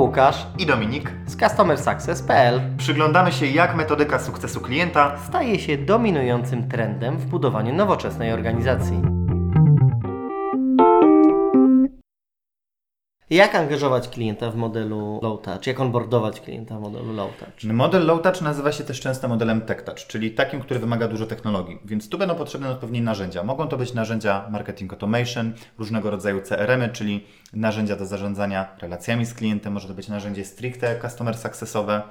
Łukasz i Dominik. z CustomerSuccess.pl Przyglądamy się, jak metodyka sukcesu klienta staje się dominującym trendem w budowaniu nowoczesnej organizacji. Jak angażować klienta w modelu low touch? Jak onboardować klienta w modelu low touch? Model low touch nazywa się też często modelem tech touch, czyli takim, który wymaga dużo technologii. Więc tu będą potrzebne odpowiednie narzędzia. Mogą to być narzędzia marketing automation, różnego rodzaju CRM-y, czyli narzędzia do zarządzania relacjami z klientem, może to być narzędzie stricte customer successowe.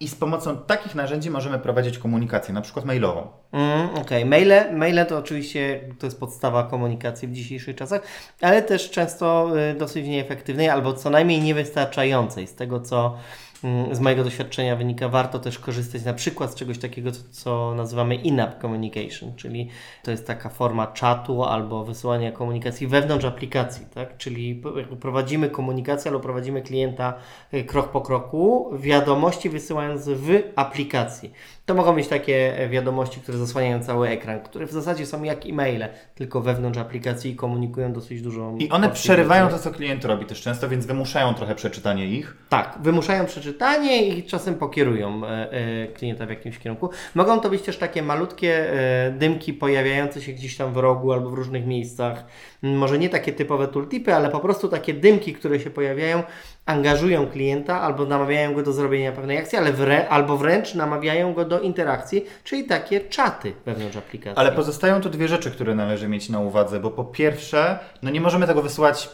I z pomocą takich narzędzi możemy prowadzić komunikację, na przykład mailową. Mm, Okej, okay. maile, maile to oczywiście to jest podstawa komunikacji w dzisiejszych czasach, ale też często y, dosyć nieefektywnej albo co najmniej niewystarczającej. Z tego co mm, z mojego doświadczenia wynika, warto też korzystać na przykład z czegoś takiego, co, co nazywamy in-app communication, czyli to jest taka forma czatu albo wysyłania komunikacji wewnątrz aplikacji, tak? Czyli prowadzimy komunikację albo prowadzimy klienta y, krok po kroku, wiadomości wysyłając w aplikacji. To mogą być takie wiadomości, które zasłaniają cały ekran, które w zasadzie są jak e-maile, tylko wewnątrz aplikacji i komunikują dosyć dużo. I one przerywają to, co klient robi też często, więc wymuszają trochę przeczytanie ich. Tak, wymuszają przeczytanie i czasem pokierują e, e, klienta w jakimś kierunku. Mogą to być też takie malutkie e, dymki pojawiające się gdzieś tam w rogu albo w różnych miejscach. Może nie takie typowe tooltipy, ale po prostu takie dymki, które się pojawiają, angażują klienta albo namawiają go do zrobienia pewnej akcji, ale wrę albo wręcz namawiają go do interakcji, czyli takie czaty wewnątrz aplikacji. Ale pozostają tu dwie rzeczy, które należy mieć na uwadze, bo po pierwsze, no nie możemy tego wysyłać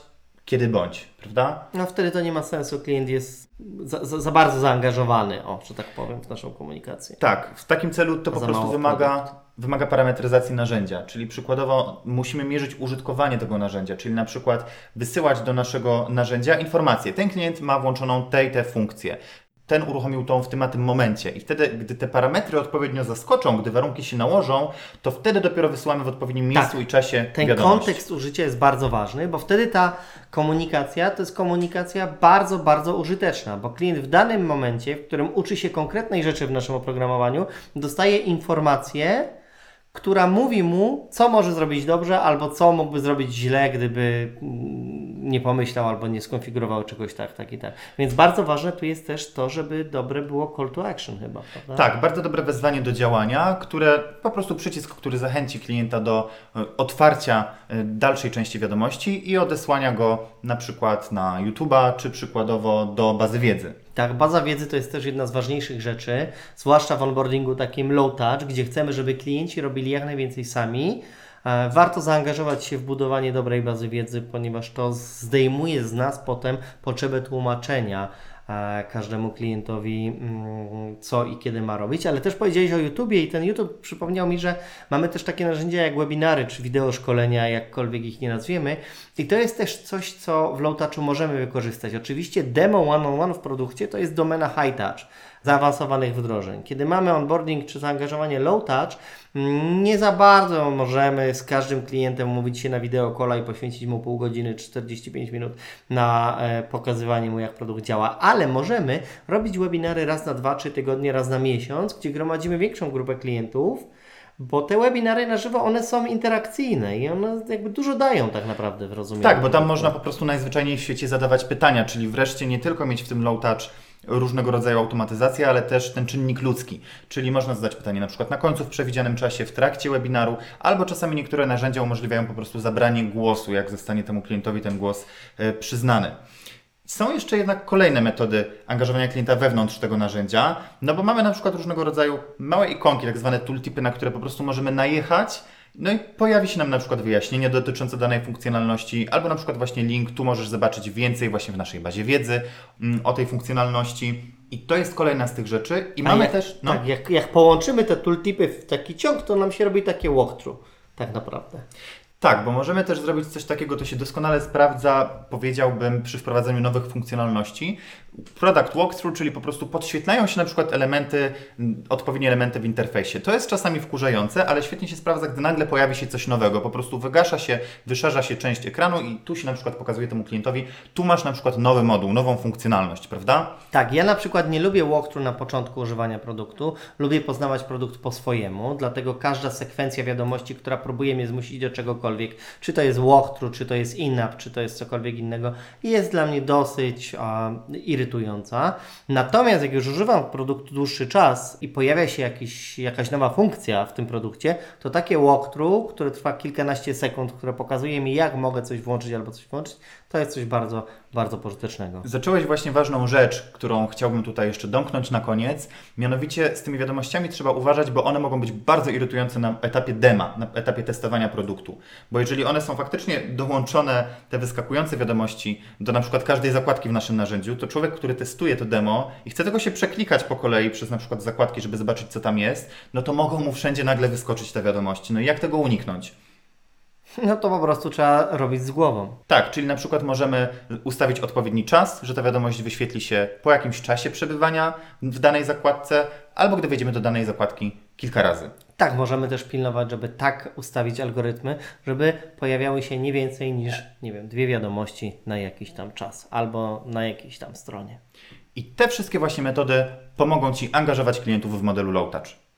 kiedy bądź, prawda? No wtedy to nie ma sensu, klient jest za, za, za bardzo zaangażowany, o, że tak powiem, w naszą komunikację. Tak, w takim celu to po prostu wymaga, wymaga parametryzacji narzędzia, czyli przykładowo musimy mierzyć użytkowanie tego narzędzia, czyli na przykład wysyłać do naszego narzędzia informacje. Ten klient ma włączoną te i te funkcje ten uruchomił tą w tym a tym momencie. I wtedy, gdy te parametry odpowiednio zaskoczą, gdy warunki się nałożą, to wtedy dopiero wysyłamy w odpowiednim miejscu tak, i czasie Ten wiadomość. kontekst użycia jest bardzo ważny, bo wtedy ta komunikacja to jest komunikacja bardzo, bardzo użyteczna, bo klient w danym momencie, w którym uczy się konkretnej rzeczy w naszym oprogramowaniu, dostaje informację, która mówi mu, co może zrobić dobrze, albo co mógłby zrobić źle, gdyby nie pomyślał albo nie skonfigurował czegoś tak, tak i tak. Więc bardzo ważne tu jest też to, żeby dobre było call to action chyba, prawda? Tak, bardzo dobre wezwanie do działania, które po prostu przycisk, który zachęci klienta do e, otwarcia e, dalszej części wiadomości i odesłania go na przykład na YouTube'a, czy przykładowo do bazy wiedzy. Tak, baza wiedzy to jest też jedna z ważniejszych rzeczy, zwłaszcza w onboardingu takim low touch, gdzie chcemy, żeby klienci robili jak najwięcej sami. E, warto zaangażować się w budowanie dobrej bazy wiedzy, ponieważ to zdejmuje z nas potem potrzebę tłumaczenia każdemu klientowi, mm, co i kiedy ma robić. Ale też powiedziałeś o YouTubie i ten YouTube przypomniał mi, że mamy też takie narzędzia jak webinary czy wideo szkolenia, jakkolwiek ich nie nazwiemy. I to jest też coś, co w Low Touchu możemy wykorzystać. Oczywiście demo one-on-one -on -one w produkcie to jest domena high touch zaawansowanych wdrożeń. Kiedy mamy onboarding czy zaangażowanie low touch, nie za bardzo możemy z każdym klientem mówić się na wideo i poświęcić mu pół godziny, 45 minut na e, pokazywanie mu, jak produkt działa, ale możemy robić webinary raz na 2-3 tygodnie, raz na miesiąc, gdzie gromadzimy większą grupę klientów, bo te webinary na żywo, one są interakcyjne i one jakby dużo dają tak naprawdę w rozumieniu. Tak, bo tam można po prostu najzwyczajniej w świecie zadawać pytania, czyli wreszcie nie tylko mieć w tym low touch różnego rodzaju automatyzację, ale też ten czynnik ludzki. Czyli można zadać pytanie na przykład na końcu w przewidzianym czasie, w trakcie webinaru, albo czasami niektóre narzędzia umożliwiają po prostu zabranie głosu, jak zostanie temu klientowi ten głos e, przyznany. Są jeszcze jednak kolejne metody angażowania klienta wewnątrz tego narzędzia, no bo mamy na przykład różnego rodzaju małe ikonki, tak zwane tooltipy, na które po prostu możemy najechać no i pojawi się nam na przykład wyjaśnienie dotyczące danej funkcjonalności, albo na przykład właśnie link, tu możesz zobaczyć więcej właśnie w naszej bazie wiedzy mm, o tej funkcjonalności. I to jest kolejna z tych rzeczy. I A mamy jak, też. No. Tak, jak, jak połączymy te tooltipy w taki ciąg, to nam się robi takie walkthrough, tak naprawdę. Tak, bo możemy też zrobić coś takiego, to się doskonale sprawdza, powiedziałbym, przy wprowadzaniu nowych funkcjonalności. product walkthrough, czyli po prostu podświetlają się na przykład elementy, m, odpowiednie elementy w interfejsie. To jest czasami wkurzające, ale świetnie się sprawdza, gdy nagle pojawi się coś nowego. Po prostu wygasza się, wyszarza się część ekranu i tu się na przykład pokazuje temu klientowi, tu masz na przykład nowy moduł, nową funkcjonalność, prawda? Tak, ja na przykład nie lubię walkthrough na początku używania produktu. Lubię poznawać produkt po swojemu, dlatego każda sekwencja wiadomości, która próbuje mnie zmusić do czegokolwiek, czy to jest walkthrough, czy to jest in-app, czy to jest cokolwiek innego, jest dla mnie dosyć irytująca. Natomiast jak już używam produktu dłuższy czas i pojawia się jakiś, jakaś nowa funkcja w tym produkcie, to takie walkthrough, które trwa kilkanaście sekund, które pokazuje mi, jak mogę coś włączyć albo coś włączyć, to jest coś bardzo, bardzo pożytecznego. Zacząłeś właśnie ważną rzecz, którą chciałbym tutaj jeszcze domknąć na koniec. Mianowicie z tymi wiadomościami trzeba uważać, bo one mogą być bardzo irytujące na etapie dema, na etapie testowania produktu. Bo jeżeli one są faktycznie dołączone, te wyskakujące wiadomości, do na przykład każdej zakładki w naszym narzędziu, to człowiek, który testuje to demo i chce tego się przeklikać po kolei przez na przykład zakładki, żeby zobaczyć, co tam jest, no to mogą mu wszędzie nagle wyskoczyć te wiadomości. No i jak tego uniknąć? No to po prostu trzeba robić z głową. Tak, czyli na przykład możemy ustawić odpowiedni czas, że ta wiadomość wyświetli się po jakimś czasie przebywania w danej zakładce, albo gdy wejdziemy do danej zakładki kilka razy. Tak, możemy też pilnować, żeby tak ustawić algorytmy, żeby pojawiały się nie więcej niż, nie wiem, dwie wiadomości na jakiś tam czas albo na jakiejś tam stronie. I te wszystkie właśnie metody pomogą Ci angażować klientów w modelu low touch.